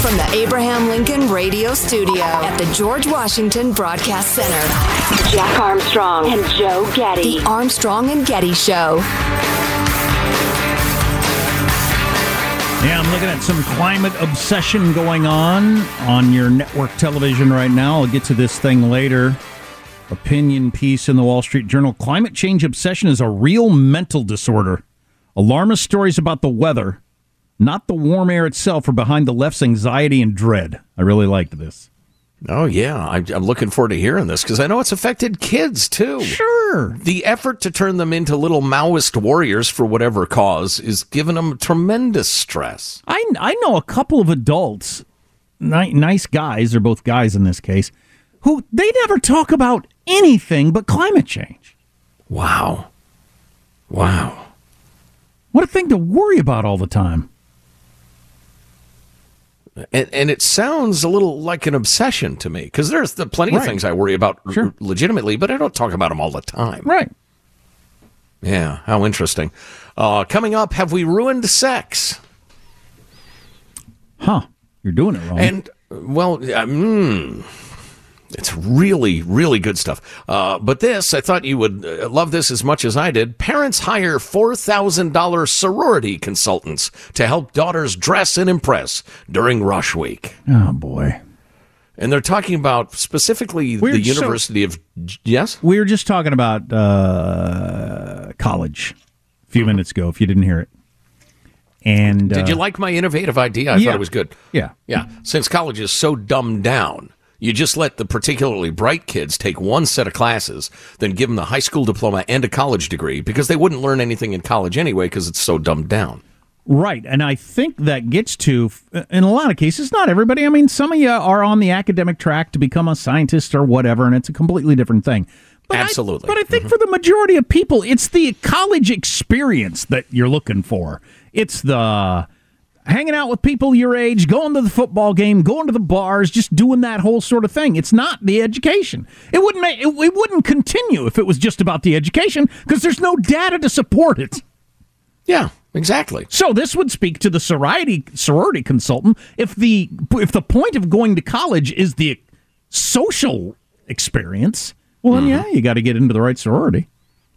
From the Abraham Lincoln Radio Studio at the George Washington Broadcast Center, Jack Armstrong and Joe Getty. The Armstrong and Getty Show. Yeah, I'm looking at some climate obsession going on on your network television right now. I'll get to this thing later. Opinion piece in the Wall Street Journal. Climate change obsession is a real mental disorder. Alarmist stories about the weather not the warm air itself, are behind the left's anxiety and dread. I really liked this. Oh, yeah. I'm, I'm looking forward to hearing this because I know it's affected kids too. Sure. The effort to turn them into little Maoist warriors for whatever cause is giving them tremendous stress. I, I know a couple of adults, ni- nice guys, they're both guys in this case, who they never talk about anything but climate change. Wow. Wow. What a thing to worry about all the time. And, and it sounds a little like an obsession to me because there's the, plenty Right. of things I worry about r- legitimately, but I don't talk about them all the time. Right. Yeah, how interesting. Uh, coming up, have we ruined sex? Huh. You're doing it wrong. And, well, uh, mm, really, really good stuff. Uh, but this, I thought you would uh, love this as much as I did. Parents hire $4,000 sorority consultants to help daughters dress and impress during Rush Week. oh, boy. And they're talking about specifically Weird, the so- University of. Yes? We were just talking about uh, college a few minutes ago, if you didn't hear it. And Did uh, you like my innovative idea? I yeah. thought it was good. Yeah. Yeah. Since college is so dumbed down, you just let the particularly bright kids take one set of classes, then give them the high school diploma and a college degree because they wouldn't learn anything in college anyway because it's so dumbed down. Right. And I think that gets to, uh, in a lot of cases, not everybody. I mean, some of you are on the academic track to become a scientist or whatever, and it's a completely different thing. But I- Absolutely. but I think mm-hmm. for the majority of people, it's the college experience that you're looking for. It's the hanging out with people your age, going to the football game, going to the bars, just doing that whole sort of thing. It's not the education. It wouldn't make, it, it wouldn't continue if it was just about the education because there's no data to support it. Yeah, exactly. So this would speak to the sorority sorority consultant if the if the point of going to college is the social experience. Well, then, mm-hmm. yeah, you got to get into the right sorority.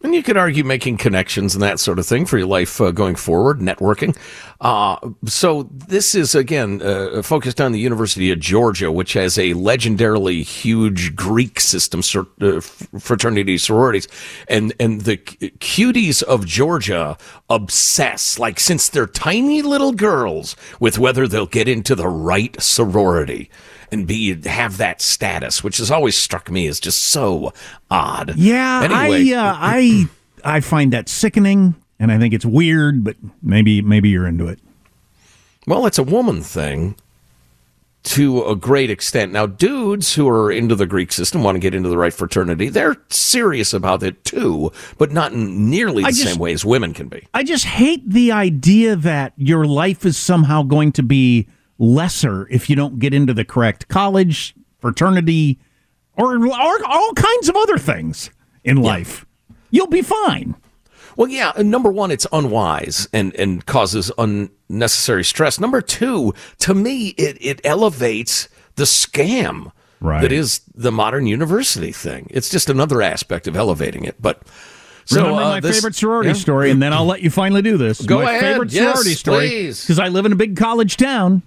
And you could argue making connections and that sort of thing for your life uh, going forward, networking. Uh, so this is again uh, focused on the University of Georgia, which has a legendarily huge Greek system, uh, fraternity sororities, and and the cuties of Georgia obsess, like since they're tiny little girls, with whether they'll get into the right sorority and be have that status, which has always struck me as just so odd. Yeah, Anyway. I uh, I I find that sickening, and I think it's weird, but maybe maybe you're into it. Well, it's a woman thing. to a great extent. Now, dudes who are into the Greek system want to get into the right fraternity. They're serious about it too, but not in nearly the just- same way as women can be. I just hate the idea that your life is somehow going to be lesser if you don't get into the correct college, fraternity, or, or all kinds of other things in life. You'll be fine. Well, yeah. and Number one, it's unwise and, and causes unnecessary stress. Number two, to me, it, it elevates the scam Right. that is the modern university thing. It's just another aspect of elevating it. But so Remember uh, my this- favorite sorority yeah. story, and then I'll let you finally do this. Go my ahead. favorite Yes, sorority story please. because I live in a big college town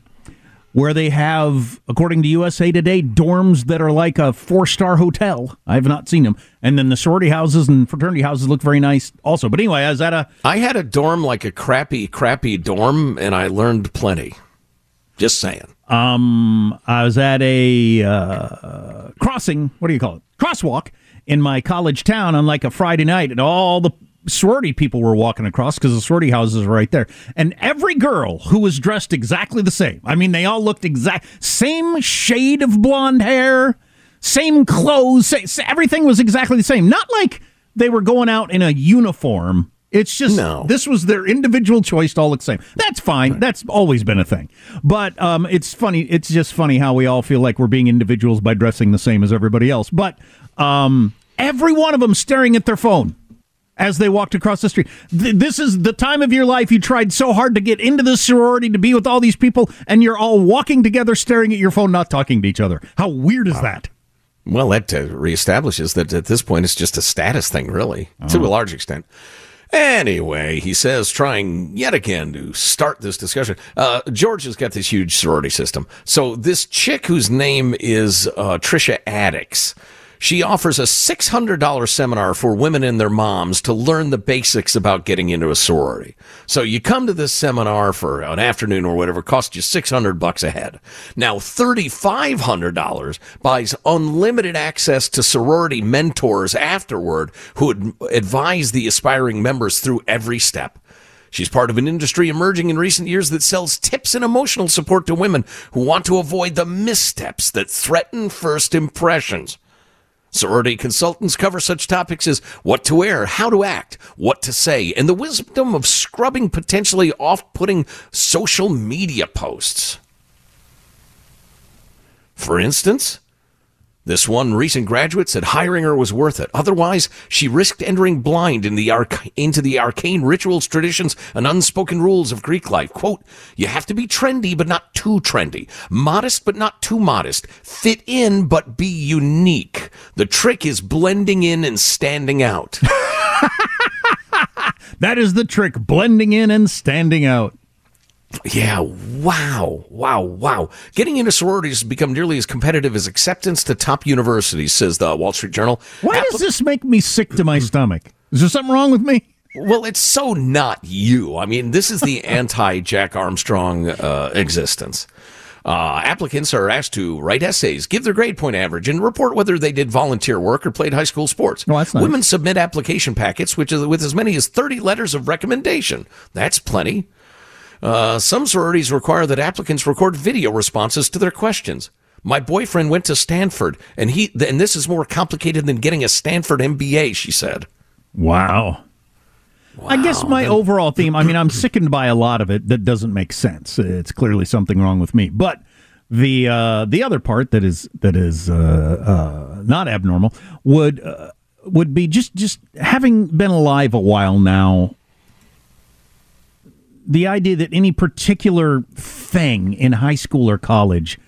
where they have, according to USA Today, dorms that are like a four-star hotel. I have not seen them, and then the sorority houses and fraternity houses look very nice also. But anyway, I was at a I had a dorm like a crappy, crappy dorm, and I learned plenty. Just saying. Um, I was at a uh, crossing. What do you call it? Crosswalk in my college town on like a Friday night, and all the sorority people were walking across because the sorority houses are right there. And every girl who was dressed exactly the same. I mean, they all looked exact same shade of blonde hair, same clothes. sa- sa- everything was exactly the same. Not like they were going out in a uniform. It's just No. this was their individual choice to all look the same. That's fine. That's always been a thing. But um, it's funny. It's just funny how we all feel like we're being individuals by dressing the same as everybody else. But um, every one of them staring at their phone as they walked across the street. Th- this is the time of your life you tried so hard to get into the sorority to be with all these people, and you're all walking together, staring at your phone, not talking to each other. How weird is that? Well, that uh, reestablishes that at this point it's just a status thing, really, to a large extent. Anyway, he says, trying yet again to start this discussion. Uh, George has got this huge sorority system. So this chick whose name is uh, Trisha Addicts, she offers a $600 seminar for women and their moms to learn the basics about getting into a sorority. So you come to this seminar for an afternoon or whatever, costs you 600 bucks a head. Now, $3,500 buys unlimited access to sorority mentors afterward who would advise the aspiring members through every step. She's part of an industry emerging in recent years that sells tips and emotional support to women who want to avoid the missteps that threaten first impressions. Sorority consultants cover such topics as what to wear, how to act, what to say, and the wisdom of scrubbing potentially off putting social media posts. For instance, this one recent graduate said hiring her was worth it. Otherwise, she risked entering blind in the arc- into the arcane rituals, traditions, and unspoken rules of Greek life. Quote, you have to be trendy, but not too trendy. Modest, but not too modest. Fit in, but be unique. The trick is blending in and standing out. That is the trick blending in and standing out. Yeah, wow, wow, wow. Getting into sororities has become nearly as competitive as acceptance to top universities, says the Wall Street Journal. Why Appli- does this make me sick to my stomach? Is there something wrong with me? Well, it's so not you. I mean, this is the anti Jack Armstrong uh, existence. Uh, applicants are asked to write essays, give their grade point average, and report whether they did volunteer work or played high school sports. Oh, that's nice. Women submit application packets, which is with as many as 30 letters of recommendation. That's plenty. Uh, some sororities require that applicants record video responses to their questions. My boyfriend went to Stanford, and he and this is more complicated than getting a Stanford MBA. She said. Wow. I guess my overall theme, I mean, I'm sickened by a lot of it that doesn't make sense. It's clearly something wrong with me. But the uh, the other part that is that is uh, uh, not abnormal would uh, would be just just having been alive a while now. The idea that any particular thing in high school or college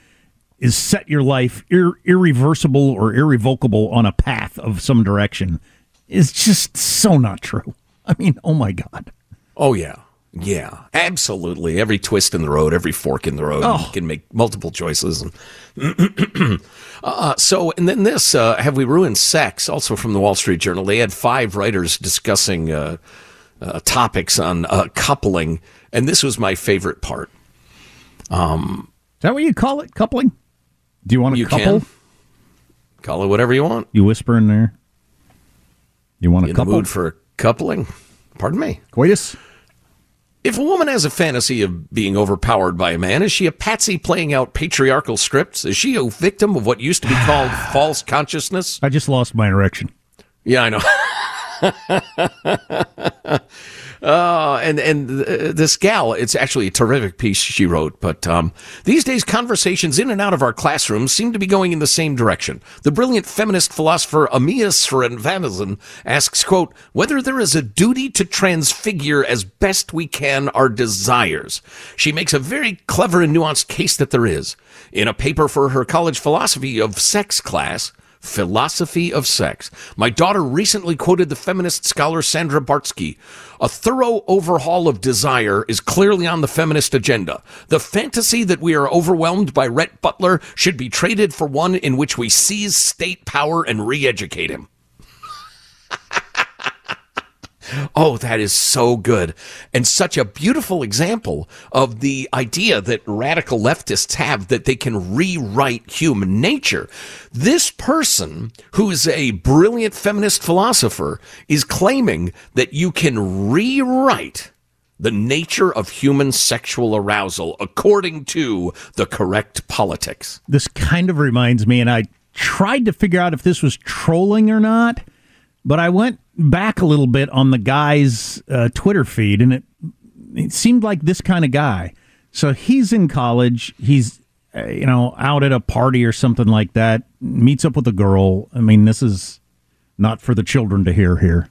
is set your life ir- irreversible or irrevocable on a path of some direction is just so not true. I mean, oh my God. Oh yeah, yeah, absolutely. Every twist in the road, every fork in the road, Oh. you can make multiple choices. And uh, so, and then this: uh, have we ruined sex? Also from the Wall Street Journal, they had five writers discussing uh, uh, topics on uh, coupling, and this was my favorite part. Is that what you call it? Coupling? Do you want to You couple? can call it whatever you want. You whisper in there. You want to In couple? the mood for coupling? Pardon me. Coitus? If a woman has a fantasy of being overpowered by a man, is she a patsy playing out patriarchal scripts? Is she a victim of what used to be called false consciousness? I just lost my erection. Yeah, I know. Uh, and and this gal, it's actually a terrific piece she wrote. But um, these days, conversations in and out of our classrooms seem to be going in the same direction. The brilliant feminist philosopher Amia Srinivasan asks, "quote Whether there is a duty to transfigure as best we can our desires." She makes a very clever and nuanced case that there is. In a paper for her college philosophy of sex class, Philosophy of Sex. My daughter recently quoted the feminist scholar Sandra Bartky. A thorough overhaul of desire is clearly on the feminist agenda. The fantasy that we are overwhelmed by Rhett Butler should be traded for one in which we seize state power and re educate him. Oh, that is so good. And such a beautiful example of the idea that radical leftists have that they can rewrite human nature. This person, who is a brilliant feminist philosopher, is claiming that you can rewrite the nature of human sexual arousal according to the correct politics. This kind of reminds me, and I tried to figure out if this was trolling or not, but I went back a little bit on the guy's uh, Twitter feed, and it it seemed like this kind of guy. So he's in college. He's uh, you know out at a party or something like that. Meets up with a girl. I mean, this is not for the children to hear here.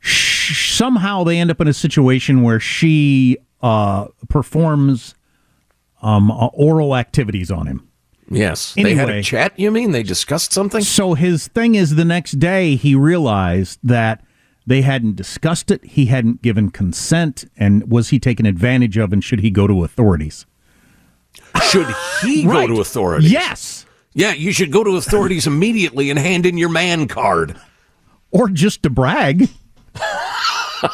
somehow they end up in a situation where she uh, performs um, uh, oral activities on him. Yes. Anyway, they had a chat, you mean? They discussed something? So his thing is the next day he realized that they hadn't discussed it, he hadn't given consent, and was he taken advantage of, and should he go to authorities? Should he right. go to authorities? Yes. Yeah, you should go to authorities immediately and hand in your man card. Or just to brag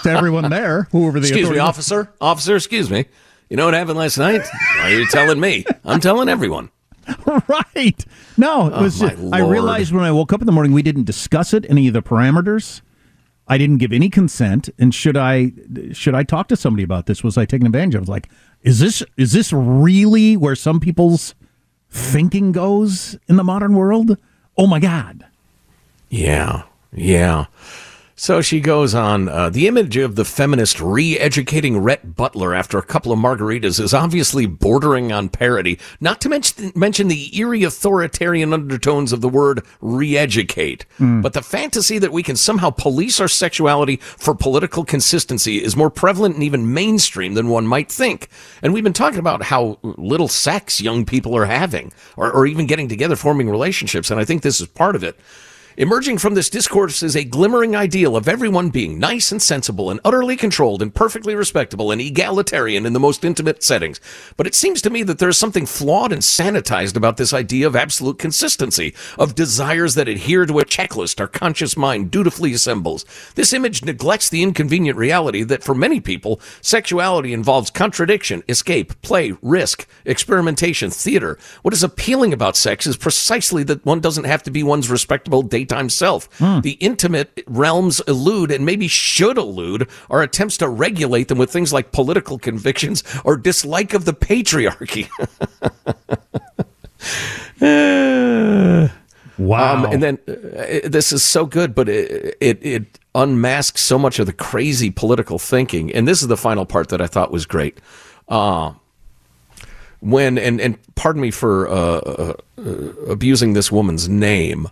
to everyone there, whoever the Excuse me, officer. Officer, excuse me. You know what happened last night? Why Are you telling me? I'm telling everyone. right. No, it oh, was. Oh, I realized when I woke up in the morning we didn't discuss it, any of the parameters. I didn't give any consent, and should I should I talk to somebody about this? Was I taking advantage? I was like, is this is this really where some people's thinking goes in the modern world? Oh my god. Yeah, yeah. So she goes on. Uh, the image of the feminist re educating Rhett Butler after a couple of margaritas is obviously bordering on parody, not to mention, mention the eerie authoritarian undertones of the word re educate. Mm. But the fantasy that we can somehow police our sexuality for political consistency is more prevalent and even mainstream than one might think. And we've been talking about how little sex young people are having, or, or even getting together, forming relationships. And I think this is part of it. Emerging from this discourse is a glimmering ideal of everyone being nice and sensible and utterly controlled and perfectly respectable and egalitarian in the most intimate settings. But it seems to me that there is something flawed and sanitized about this idea of absolute consistency, of desires that adhere to a checklist our conscious mind dutifully assembles. This image neglects the inconvenient reality that for many people, sexuality involves contradiction, escape, play, risk, experimentation, theater. What is appealing about sex is precisely that one doesn't have to be one's respectable date daytime self. Hmm. The intimate realms elude and maybe should elude our attempts to regulate them with things like political convictions or dislike of the patriarchy. wow. Um, and then uh, this is so good, but it, it, it unmasks so much of the crazy political thinking. And this is the final part that I thought was great. Uh, when and and pardon me for uh, uh, uh abusing this woman's name,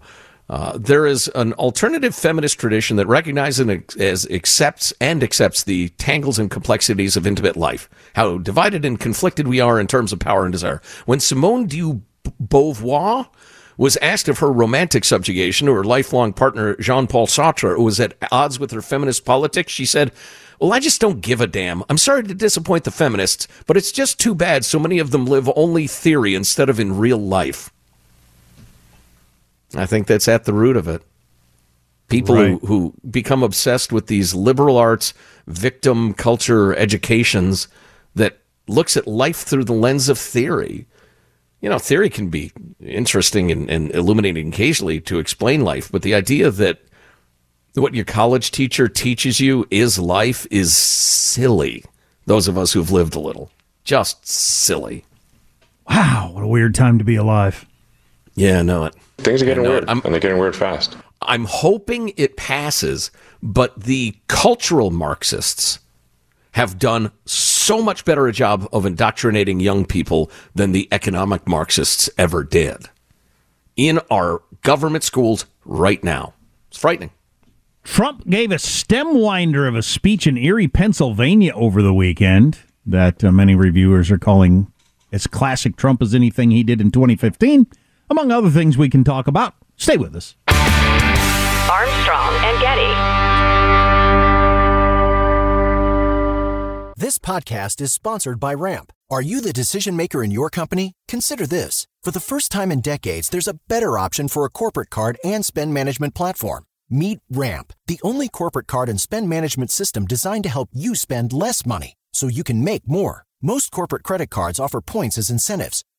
uh, there is an alternative feminist tradition that recognizes and as accepts and accepts the tangles and complexities of intimate life, how divided and conflicted we are in terms of power and desire. When Simone de Beauvoir was asked if her romantic subjugation to her lifelong partner Jean-Paul Sartre was at odds with her feminist politics, she said, well, I just don't give a damn. I'm sorry to disappoint the feminists, but it's just too bad so many of them live only theory instead of in real life. I think that's at the root of it. People right. who, who become obsessed with these liberal arts victim culture educations that looks at life through the lens of theory. You know, theory can be interesting and, and illuminating occasionally to explain life, but the idea that what your college teacher teaches you is life is silly. those of us who've lived a little. Just silly. Wow, what a weird time to be alive. Yeah, I know it. Things are getting weird. I'm- and they're getting weird fast. I'm hoping it passes, but the cultural Marxists have done so much better a job of indoctrinating young people than the economic Marxists ever did in our government schools right now. It's frightening. Trump gave a stem winder of a speech in Erie, Pennsylvania over the weekend that uh, many reviewers are calling as classic Trump as anything he did in 2015. Among other things we can talk about. Stay with us. Armstrong and Getty. This podcast is sponsored by Ramp. Are you the decision maker in your company? Consider this. For the first time in decades, there's a better option for a corporate card and spend management platform. Meet Ramp, the only corporate card and spend management system designed to help you spend less money so you can make more. Most corporate credit cards offer points as incentives,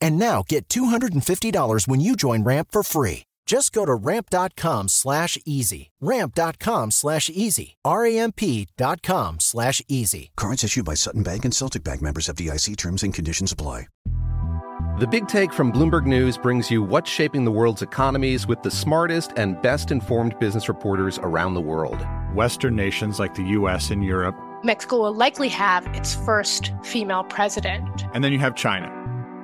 And now get $250 when you join Ramp for free. Just go to ramp.com slash easy. Ramp.com slash easy. R-A-M-P dot com slash easy. Cards issued by Sutton Bank and Celtic Bank members FDIC terms and conditions apply. The Big Take from Bloomberg News brings you what's shaping the world's economies with the smartest and best informed business reporters around the world. Western nations like the US and Europe. Mexico will likely have its first female president. And then you have China.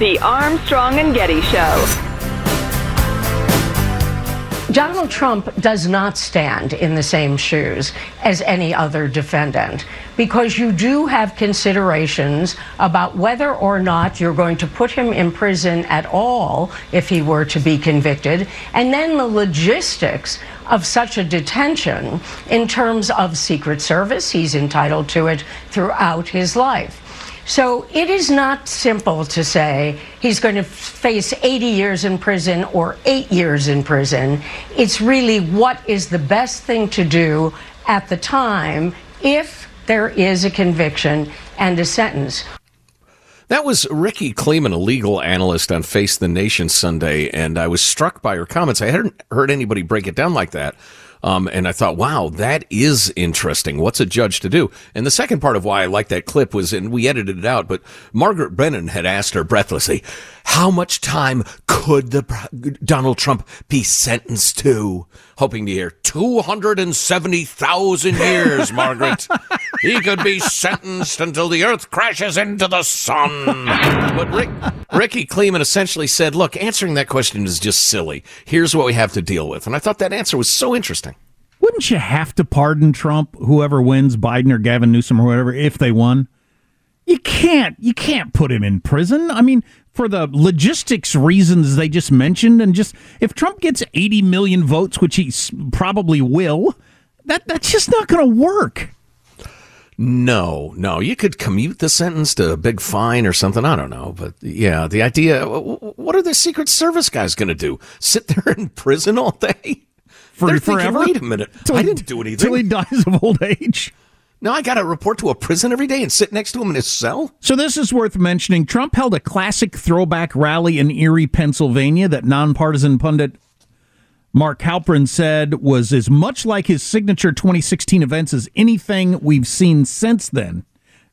The Armstrong and Getty Show. Donald Trump does not stand in the same shoes as any other defendant because you do have considerations about whether or not you're going to put him in prison at all if he were to be convicted, and then the logistics of such a detention in terms of Secret Service. He's entitled to it throughout his life. So it is not simple to say he's going to face 80 years in prison or eight years in prison. It's really what is the best thing to do at the time if there is a conviction and a sentence. That was Rikki Klieman, a legal analyst on Face the Nation Sunday, and I was struck by her comments. I hadn't heard anybody break it down like that. Um, and I thought, wow, that is interesting. What's a judge to do? And the second part of why I like that clip was, and we edited it out, but Margaret Brennan had asked her breathlessly, how much time could the Donald Trump be sentenced to? Hoping to hear 270,000 years, Margaret. he could be sentenced until the earth crashes into the sun. But Rick, Rikki Klieman essentially said, look, answering that question is just silly. Here's what we have to deal with. And I thought that answer was so interesting. Wouldn't you have to pardon Trump, whoever wins, Biden or Gavin Newsom or whatever, if they won? You can't. You can't put him in prison. I mean, for the logistics reasons they just mentioned, and just if Trump gets 80 million votes, which he probably will, that that's just not going to work. No, no. You could commute the sentence to a big fine or something. I don't know. But yeah, the idea what are the Secret Service guys going to do? Sit there in prison all day? For They're forever? Thinking, Wait a minute. Till I didn't do anything. Till he dies of old age. Now I got to report to a prison every day and sit next to him in his cell? So this is worth mentioning. Trump held a classic throwback rally in Erie, Pennsylvania that nonpartisan pundit Mark Halperin said was as much like his signature 2016 events as anything we've seen since then.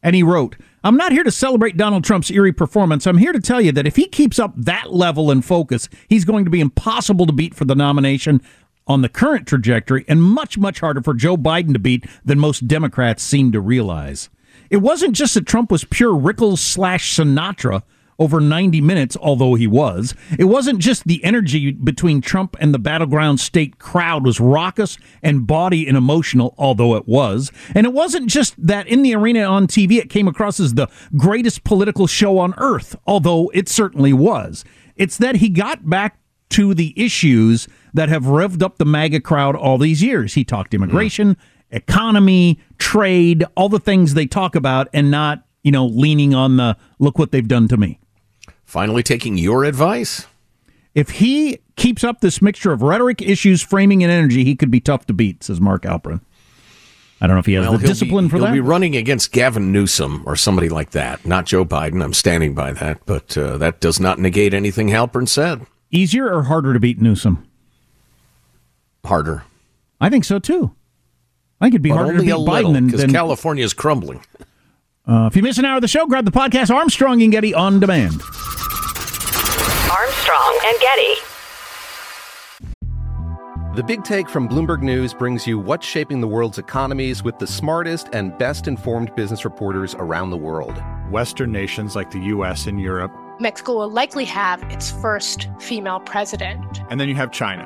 And he wrote, I'm not here to celebrate Donald Trump's Erie performance. I'm here to tell you that if he keeps up that level and focus, he's going to be impossible to beat for the nomination on the current trajectory and much, much harder for Joe Biden to beat than most Democrats seem to realize. It wasn't just that Trump was pure Rickles slash Sinatra over 90 minutes, although he was. It wasn't just the energy between Trump and the battleground state crowd was raucous and body and emotional, although it was. And it wasn't just that in the arena on TV it came across as the greatest political show on earth, although it certainly was. It's that he got back to the issues that have revved up the MAGA crowd all these years. He talked immigration, economy, trade, all the things they talk about, and not, you know, leaning on the look what they've done to me. Finally taking your advice. If he keeps up this mixture of rhetoric, issues, framing, and energy, he could be tough to beat, says Mark Halperin. I don't know if he has Well, the he'll discipline be, for he'll that. be running against Gavin Newsom or somebody like that, not Joe Biden. I'm standing by that, but uh, that does not negate anything Halperin said. Easier or harder to beat Newsom? Harder. I think so too. I think it'd be But harder to only beat a Biden little, than, because than California is crumbling. uh, if you miss an hour of the show, grab the podcast Armstrong and Getty on demand. Armstrong and Getty. The Big Take from Bloomberg News brings you what's shaping the world's economies with the smartest and best informed business reporters around the world. Western nations like the U.S. and Europe. Mexico will likely have its first female president. And then you have China.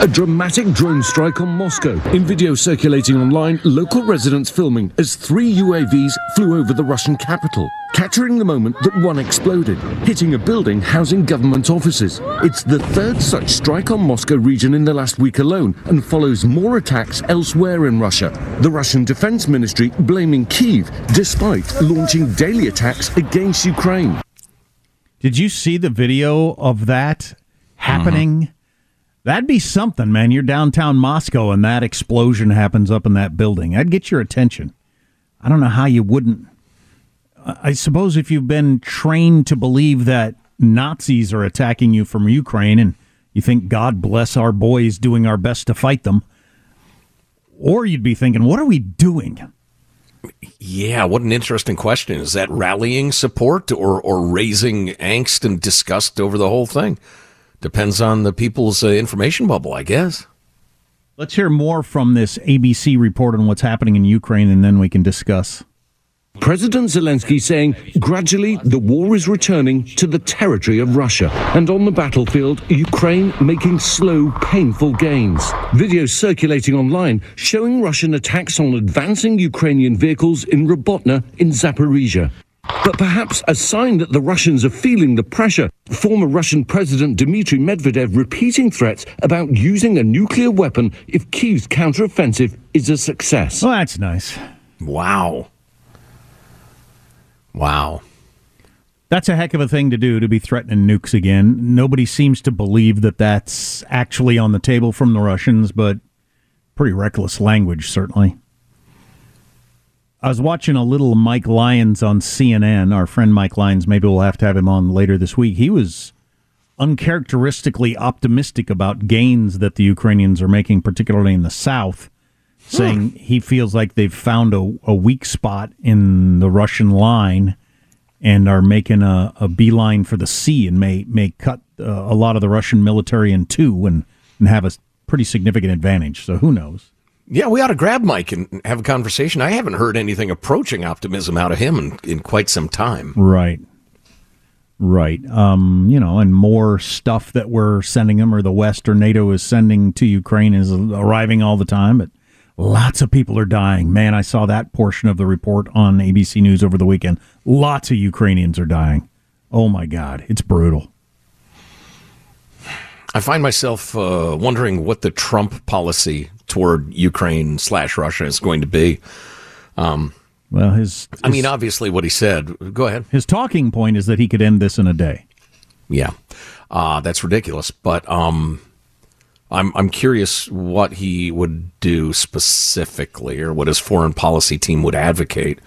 A dramatic drone strike on Moscow. In video circulating online, local residents filming as three UAVs flew over the Russian capital, capturing the moment that one exploded, hitting a building housing government offices. It's the third such strike on Moscow region in the last week alone and follows more attacks elsewhere in Russia. The Russian Defense Ministry blaming Kiev despite launching daily attacks against Ukraine. Did you see the video of that happening? Mm-hmm. That'd be something, man. You're downtown Moscow and that explosion happens up in that building. I'd get your attention. I don't know how you wouldn't. I suppose if you've been trained to believe that Nazis are attacking you from Ukraine and you think, God bless our boys doing our best to fight them, or you'd be thinking, what are we doing? Yeah, what an interesting question. Is that rallying support or, or raising angst and disgust over the whole thing? Depends on the people's uh, information bubble, I guess. Let's hear more from this ABC report on what's happening in Ukraine, and then we can discuss. President Zelensky saying gradually the war is returning to the territory of Russia. And on the battlefield, Ukraine making slow, painful gains. Videos circulating online showing Russian attacks on advancing Ukrainian vehicles in Robotyne in Zaporizhia. But perhaps a sign that the Russians are feeling the pressure. Former Russian President Dmitry Medvedev repeating threats about using a nuclear weapon if Kiev's counteroffensive is a success. Well, that's nice. Wow. Wow. That's a heck of a thing to do to be threatening nukes again. Nobody seems to believe that that's actually on the table from the Russians, but pretty reckless language, certainly. I was watching a little Mike Lyons on CNN. Our friend Mike Lyons, maybe we'll have to have him on later this week. He was uncharacteristically optimistic about gains that the Ukrainians are making, particularly in the south, saying he feels like they've found a, a weak spot in the Russian line and are making a, a beeline for the sea and may may cut uh, a lot of the Russian military in two and, and have a pretty significant advantage. So who knows? Yeah, we ought to grab Mike and have a conversation. I haven't heard anything approaching optimism out of him in, in quite some time. Right. Right. Um, you know, and more stuff that we're sending them or the West or NATO is sending to Ukraine is arriving all the time, but lots of people are dying. Man, I saw that portion of the report on ABC News over the weekend. Lots of Ukrainians are dying. Oh my God, it's brutal. I find myself uh, wondering what the Trump policy toward Ukraine slash Russia is going to be. Um, well, his, his, I mean, obviously, what he said. Go ahead. His talking point is that he could end this in a day. Yeah, uh, that's ridiculous. But um, I'm I'm curious what he would do specifically, or what his foreign policy team would advocate.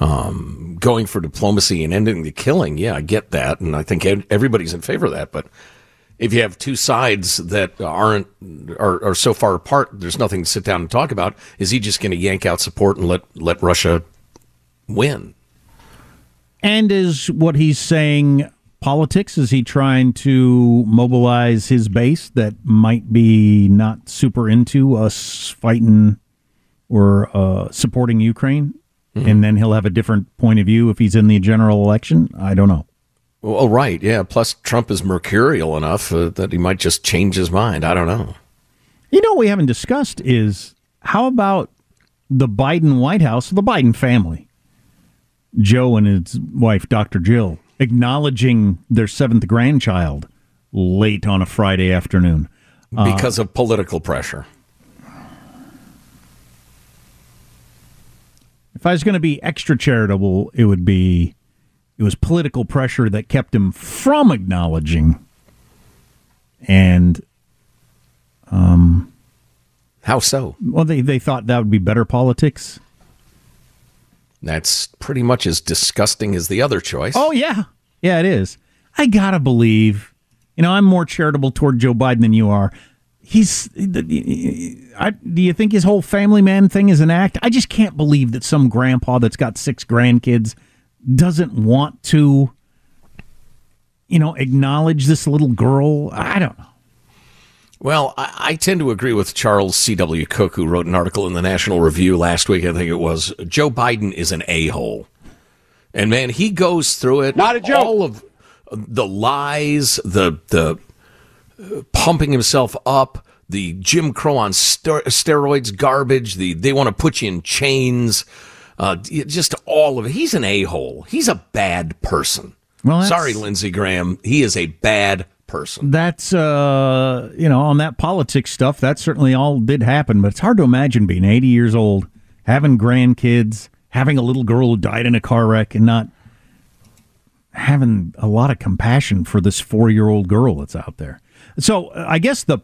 Um, going for diplomacy and ending the killing, yeah, I get that, and I think everybody's in favor of that. But if you have two sides that aren't are, are so far apart, there's nothing to sit down and talk about. Is he just going to yank out support and let let Russia win? And is what he's saying politics? Is he trying to mobilize his base that might be not super into us fighting or uh, supporting Ukraine? Mm-hmm. And then he'll have a different point of view if he's in the general election? I don't know. Well, right, yeah. Plus, Trump is mercurial enough uh, that he might just change his mind. I don't know. You know, what we haven't discussed is how about the Biden White House, the Biden family, Joe and his wife, Dr. Jill, acknowledging their seventh grandchild late on a Friday afternoon because uh, of political pressure. If I was going to be extra charitable, it would be it was political pressure that kept him from acknowledging. And um how so? Well, they they thought that would be better politics. That's pretty much as disgusting as the other choice. Oh yeah. Yeah, it is. I got to believe. You know, I'm more charitable toward Joe Biden than you are. He's I, do you think his whole family man thing is an act? I just can't believe that some grandpa that's got six grandkids doesn't want to, you know, acknowledge this little girl. I don't know. Well, I, I, tend to agree with Charles C.W. Cooke, who wrote an article in the National Review last week. I think it was Joe Biden is an a hole, and man, he goes through it. Not a joke. All of the lies, the the uh, pumping himself up, the Jim Crow on ster- steroids garbage, the they want to put you in chains, uh, just all of it. He's an a hole. He's a bad person. Well, sorry, Lindsey Graham. He is a bad person. That's uh, you know, on that politics stuff, that certainly all did happen, but it's hard to imagine being 80 years old, having grandkids, having a little girl who died in a car wreck and not having a lot of compassion for this 4-year-old girl that's out there. So, uh, I guess the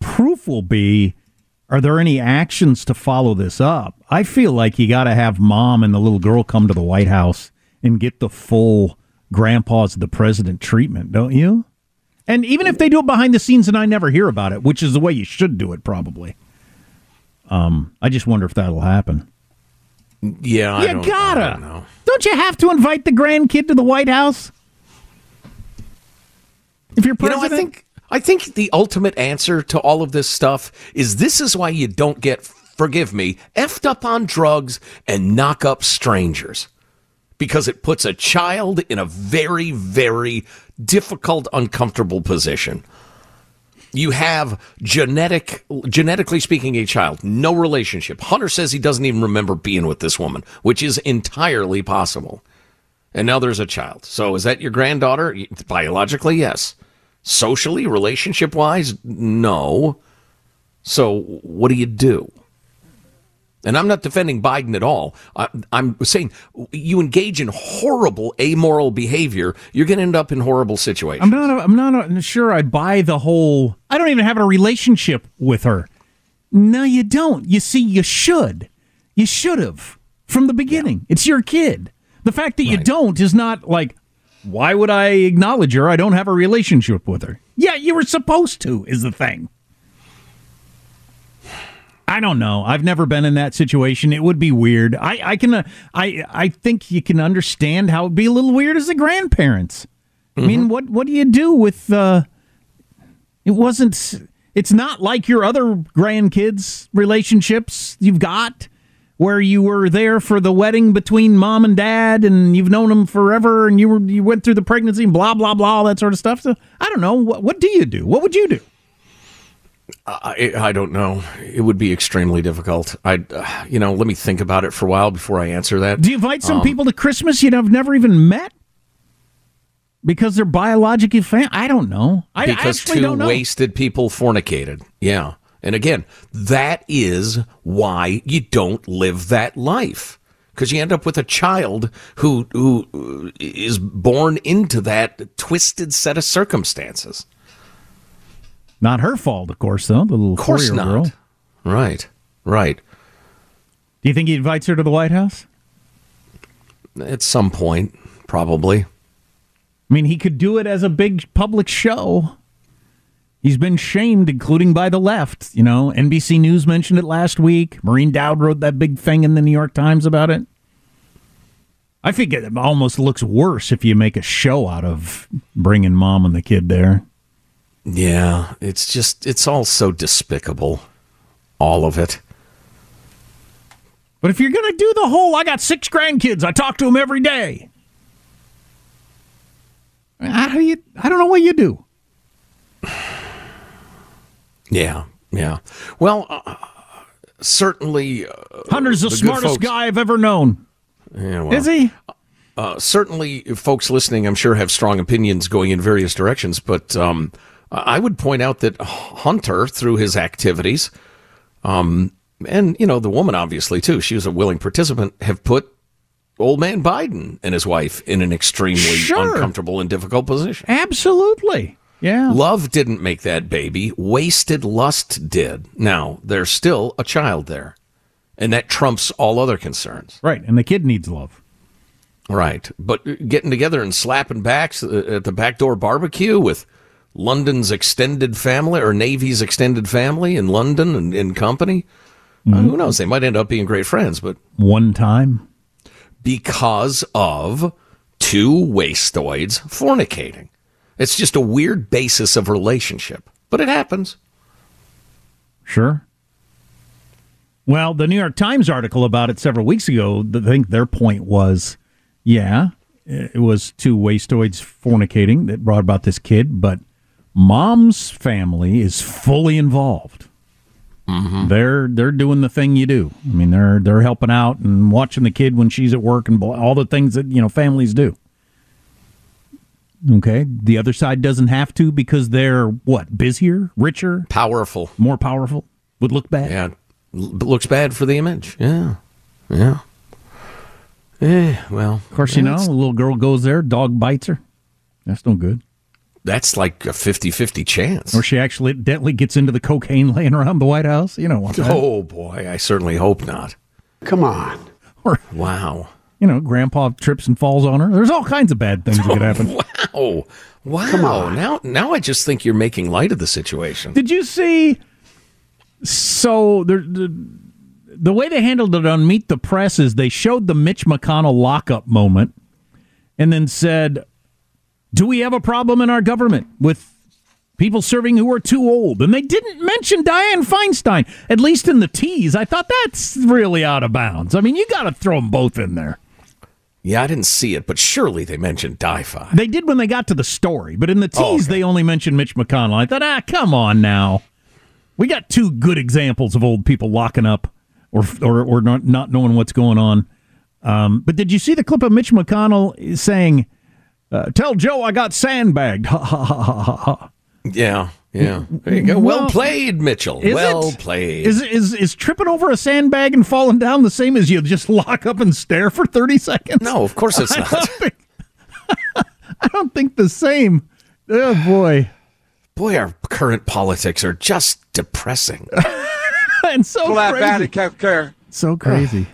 proof will be are there any actions to follow this up? I feel like you got to have mom and the little girl come to the White House and get the full grandpa's the president treatment, don't you? And even if they do it behind the scenes and I never hear about it, which is the way you should do it probably. Um, I just wonder if that'll happen. Yeah, I you don't, gotta. Don't know. Don't you have to invite the grandkid to the White House? If you're You know, president, I think I think the ultimate answer to all of this stuff is this is why you don't get forgive me effed up on drugs and knock up strangers because it puts a child in a very very difficult uncomfortable position. You have genetic genetically speaking a child, no relationship. Hunter says he doesn't even remember being with this woman, which is entirely possible. And now there's a child. So is that your granddaughter? Biologically, yes. Socially, relationship wise, no. So what do you do? And I'm not defending Biden at all. I, I'm saying you engage in horrible amoral behavior, you're going to end up in horrible situations. I'm not. I'm not sure. I buy the whole. I don't even have a relationship with her. No, you don't. You see, you should. You should have from the beginning. It's your kid. The fact that you don't is not like. Why would I acknowledge her? I don't have a relationship with her. Yeah, you were supposed to. Is the thing. I don't know. I've never been in that situation. It would be weird. I, I can. Uh, I I think you can understand how it'd be a little weird as the grandparents. I mean, what what do you do with? Uh, it wasn't. It's not like your other grandkids relationships you've got, where you were there for the wedding between mom and dad, and you've known them forever, and you were you went through the pregnancy, and blah blah blah, all that sort of stuff. So I don't know. What what do you do? What would you do? I, I don't know. It would be extremely difficult. I, uh, you know, let me think about it for a while before I answer that. Do you invite some Um, people to Christmas you'd have never even met because they're biologically? I don't know. I, I because actually two know. wasted people fornicated. Yeah. And again, that is why you don't live that life. Because you end up with a child who who uh, born into that twisted set of circumstances. Not her fault, of course, though. The little Of course four-year-old not. girl. Right. Right. Do you think he invites her to the White House? At some point, probably. I mean, he could do it as a big public show. He's been shamed, including by the left. You know, NBC News mentioned it last week. Maureen Dowd wrote that big thing in the New York Times about it. I think it almost looks worse if you make a show out of bringing mom and the kid there. Yeah, it's just it's all so despicable. All of it. But if you're going to do the whole, I got six grandkids, I talk to them every day. How do you? I don't know what you do. Yeah, yeah. Well, uh, certainly. Uh, Hunter's the, good smartest guy I've ever known. Yeah, well, Is he? Uh, certainly, folks listening, I'm sure, have strong opinions going in various directions. But um, I would point out that Hunter, through his activities, um, and you know the woman obviously too, she was a willing participant, have put old man Biden and his wife in an extremely Sure. uncomfortable and difficult position. Absolutely. Yeah. Love didn't make that baby. Wasted lust did. Now, there's still a child there. And that trumps all other concerns. Right. And the kid needs love. Right. But getting together and slapping backs uh, at the backdoor barbecue with Lunden's extended family or Navy's extended family in Lunden and, and company, uh, who knows? They might end up being great friends, but One time. because of two wastoids fornicating. It's just a weird basis of relationship, but it happens. Sure. Well, the New York Times article about it several weeks ago, I think their point was, yeah, it was two wastoids fornicating that brought about this kid, but mom's family is fully involved. Mm-hmm. They're they're doing the thing you do. I mean, they're they're helping out and watching the kid when she's at work and all the things that you know families do. Okay, the other side doesn't have to because they're what busier, richer, powerful, more powerful. Would look bad. Yeah, looks bad for the image. Yeah, yeah. Eh, well, Of course, you know, a little girl goes there, dog bites her. That's no good. That's like a 50-50 chance. Or she actually evidently gets into the cocaine laying around the White House. You know what? Oh boy, I certainly hope not. Come on. Or Wow. you know, Grandpa trips and falls on her. There's all kinds of bad things that could oh, happen. Wow. Wow. Come on. Now now I just think you're making light of the situation. Did you see? So the, the the way they handled it on Meet the Press is they showed the Mitch McConnell lockup moment, and then said, "Do we have a problem in our government with?" People serving who are too old. And they didn't mention Diane Feinstein, at least in the tease. I thought that's really out of bounds. I mean, you got to throw them both in there. Yeah, I didn't see it, but surely they mentioned Di-Fi. They did when they got to the story, but in the tease, they only mentioned Mitch McConnell. I thought, ah, come on now. We got two good examples of old people locking up or or, or not, not knowing what's going on. Um, but did you see the clip of Mitch McConnell saying, uh, "Tell Joe I got sandbagged"? Ha ha ha ha ha. ha. Yeah, yeah. There you go. Well, Well, played, Mitchell. Is well it? played. Is is is tripping over a sandbag and falling down the same as you just lock up and stare for thirty seconds? No, of course it's I not. don't think, I don't think the same. Oh boy. Boy, our current politics are just depressing. and so crazy. So crazy.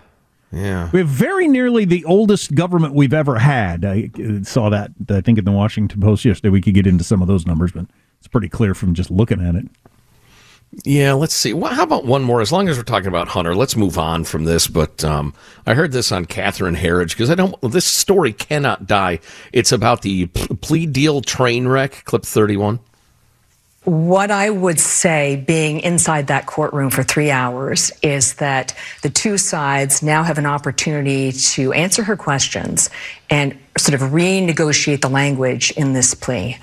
Yeah. We have very nearly the oldest government we've ever had. I uh, saw that, I think, in the Washington Post yesterday. We could get into some of those numbers, but it's pretty clear from just looking at it. Yeah, let's see. Well, how about one more? As long as we're talking about Hunter, let's move on from this. But um, I heard this on Catherine Herridge because I don't. This story cannot die. It's about the plea deal train wreck. Clip thirty-one. What I would say, being inside that courtroom for three hours, is that the two sides now have an opportunity to answer her questions and sort of renegotiate the language in this plea.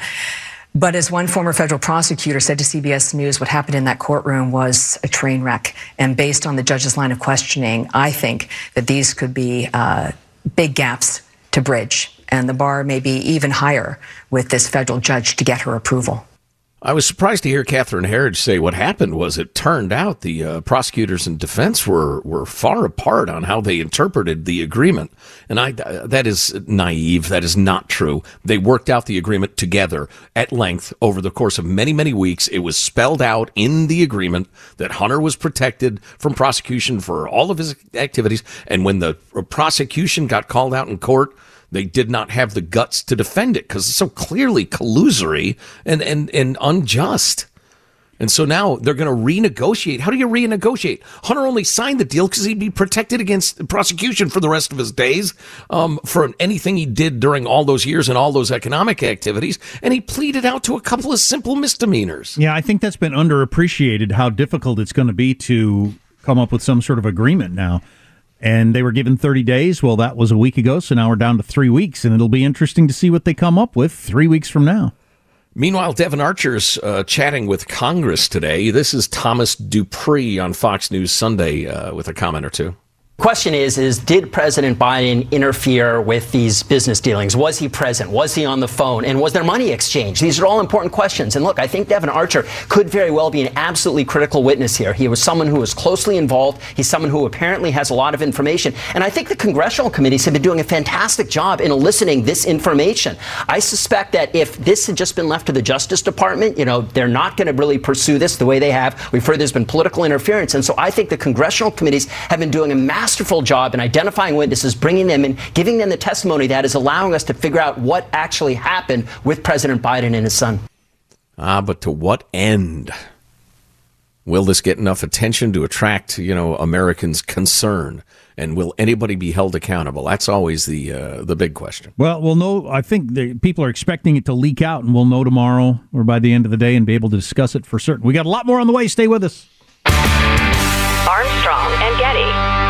But as one former federal prosecutor said to CBS News, what happened in that courtroom was a train wreck. And based on the judge's line of questioning, I think that these could be uh, big gaps to bridge. And the bar may be even higher with this federal judge to get her approval. I was surprised to hear Catherine Herridge say what happened was it turned out the uh, prosecutors and defense were, were far apart on how they interpreted the agreement. And I, that is naive. That is not true. They worked out the agreement together at length over the course of many, many weeks. It was spelled out in the agreement that Hunter was protected from prosecution for all of his activities. And when the prosecution got called out in court, they did not have the guts to defend it because it's so clearly collusory and, and, and unjust. And so now they're going to renegotiate. How do you renegotiate? Hunter only signed the deal because he'd be protected against prosecution for the rest of his days um, for anything he did during all those years and all those economic activities. And he pleaded out to a couple of simple misdemeanors. Yeah, I think that's been underappreciated how difficult it's going to be to come up with some sort of agreement now. And they were given 30 days. Well, that was a week ago, so now we're down to three weeks, and it'll be interesting to see what they come up with three weeks from now. Meanwhile, Devon Archer's uh, chatting with Congress today. This is Thomas Dupree on Fox News Sunday uh, with a comment or two. Question is, is did President Biden interfere with these business dealings? Was he present? Was he on the phone? And was there money exchange? These are all important questions. And look, I think Devon Archer could very well be an absolutely critical witness here. He was someone who was closely involved. He's someone who apparently has a lot of information. And I think the congressional committees have been doing a fantastic job in eliciting this information. I suspect that if this had just been left to the Justice Department, you know, they're not going to really pursue this the way they have. We've heard there's been political interference. And so I think the congressional committees have been doing a masterful job in identifying witnesses, bringing them in, giving them the testimony that is allowing us to figure out what actually happened with President Biden and his son. Ah, but to what end? Will this get enough attention to attract, you know, Americans' concern? And will anybody be held accountable? That's always the uh, the big question. Well, we'll know. I think the people are expecting it to leak out, and we'll know tomorrow or by the end of the day and be able to discuss it for certain. We got a lot more on the way. Stay with us. Armstrong and Getty.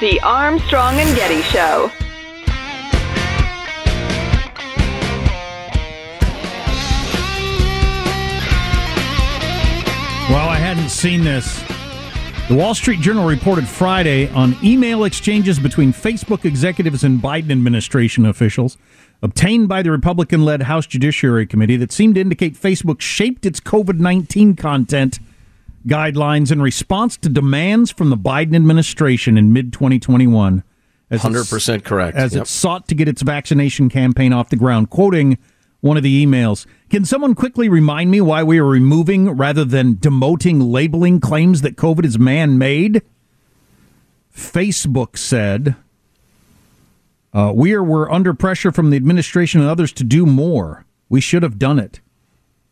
The Armstrong and Getty Show. Well, I hadn't seen this. The Wall Street Journal reported Friday on email exchanges between Facebook executives and Biden administration officials obtained by the Republican led House Judiciary Committee that seemed to indicate Facebook shaped its COVID 19 content guidelines in response to demands from the Biden administration in mid 2021. Hundred percent correct. As Yep. it sought to get its vaccination campaign off the ground. Quoting one of the emails Can someone quickly remind me why we are removing rather than demoting labeling claims that COVID is man made? Facebook said, uh, We are, were under pressure from the administration and others to do more. We should have done it.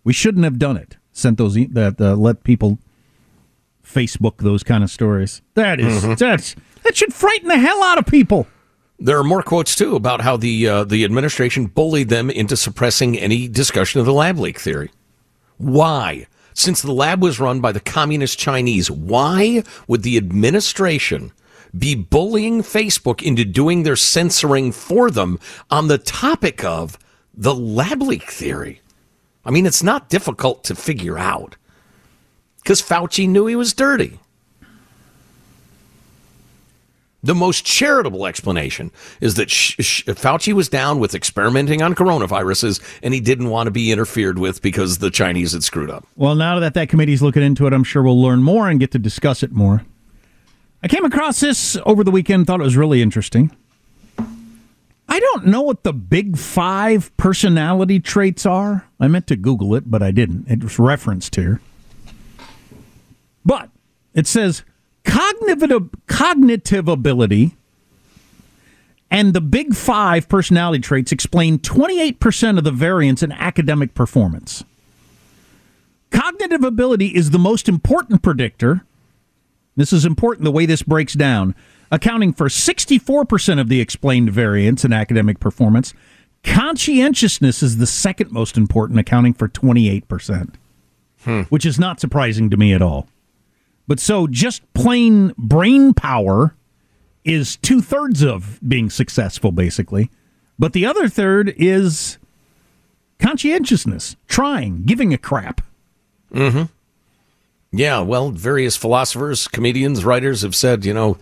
We shouldn't have done it. Sent those e- that uh, let people Facebook those kind of stories. That is- Mhm. that's that should frighten the hell out of people. There are more quotes too about how the uh, the administration bullied them into suppressing any discussion of the lab leak theory. Why? Since the lab was run by the communist Chinese, why would the administration be bullying Facebook into doing their censoring for them on the topic of the lab leak theory? I mean, it's not difficult to figure out because Fauci knew he was dirty. The most charitable explanation is that Sh- Sh- Fauci was down with experimenting on coronaviruses and he didn't want to be interfered with because the Chinese had screwed up. Well, now that that committee's looking into it, I'm sure we'll learn more and get to discuss it more. I came across this over the weekend, thought it was really interesting. I don't know what the big five personality traits are. I meant to Google it, but I didn't. It was referenced here. But it says cognitive, cognitive ability and the big five personality traits explain 28% of the variance in academic performance. Cognitive ability is the most important predictor. This is important the way this breaks down, accounting for 64% of the explained variance in academic performance. Conscientiousness is the second most important, accounting for 28%, hmm. which is not surprising to me at all. But so just plain brain power is two thirds of being successful, basically. But the other third is conscientiousness, trying, giving a crap. Mm-hmm. Yeah, well, various philosophers, comedians, writers have said, you know,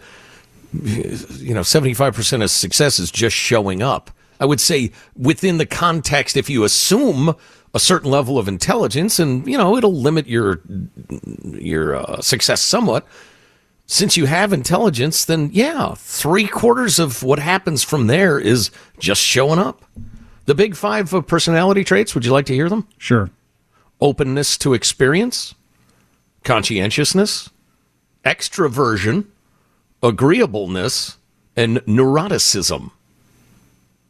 you know, seventy-five percent of success is just showing up. I would say within the context, if you assume a certain level of intelligence, and you know, it'll limit your your uh, success somewhat. Since you have intelligence, then yeah, three quarters of what happens from there is just showing up. The big five of personality traits. Would you like to hear them? Sure. Openness to experience, conscientiousness, extroversion, agreeableness, and neuroticism.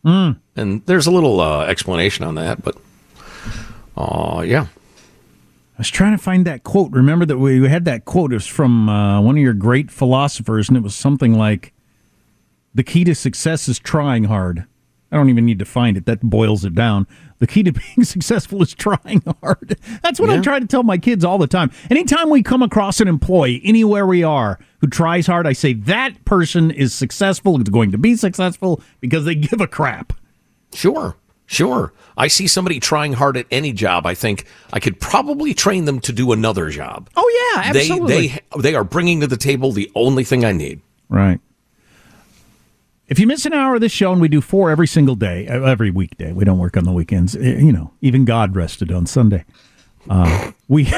Mm. And there's a little uh, explanation on that, but uh, yeah. I was trying to find that quote. Remember that we had that quote. It was from uh, one of your great philosophers, and it was something like, "The key to success is trying hard." I don't even need to find it. That boils it down. The key to being successful is trying hard. That's what I Yeah. try to tell my kids all the time. Anytime we come across an employee, anywhere we are, who tries hard, I say that person is successful, is going to be successful because they give a crap. Sure, sure. I see somebody trying hard at any job. I think I could probably train them to do another job. Oh yeah, absolutely. They they they are bringing to the table the only thing I need. Right. If you miss an hour of this show, and we do four every single day, uh, every weekday, we don't work on the weekends. uh, You know, even God rested on Sunday. Uh, we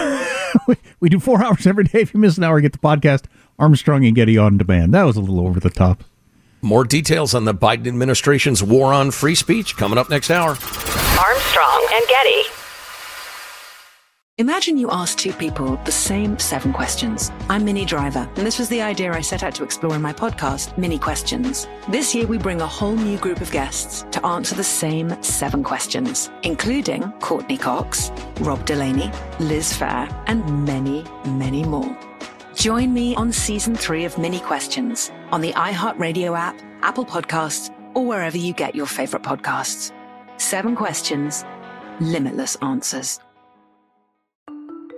we do four hours every day. If you miss an hour, get the podcast Armstrong and Getty on demand. That was a little over the top. More details on the Biden administration's war on free speech coming up next hour. Armstrong and Getty. Imagine you ask two people the same seven questions. I'm Minnie Driver, and this was the idea I set out to explore in my podcast, Minnie Questions. This year, we bring a whole new group of guests to answer the same seven questions, including Courteney Cox, Rob Delaney, Liz Phair, and many, many more. Join me on season three of Minnie Questions on the iHeartRadio app, Apple Podcasts, or wherever you get your favorite podcasts. Seven questions, limitless answers.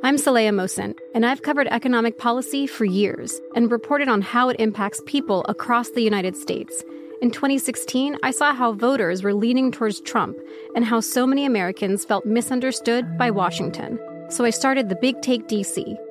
I'm Saleha Mohsin, and I've covered economic policy for years and reported on how it impacts people across the United States. In 2016, I saw how voters were leaning towards Trump and how so many Americans felt misunderstood by Washington. So I started the Big Take DC.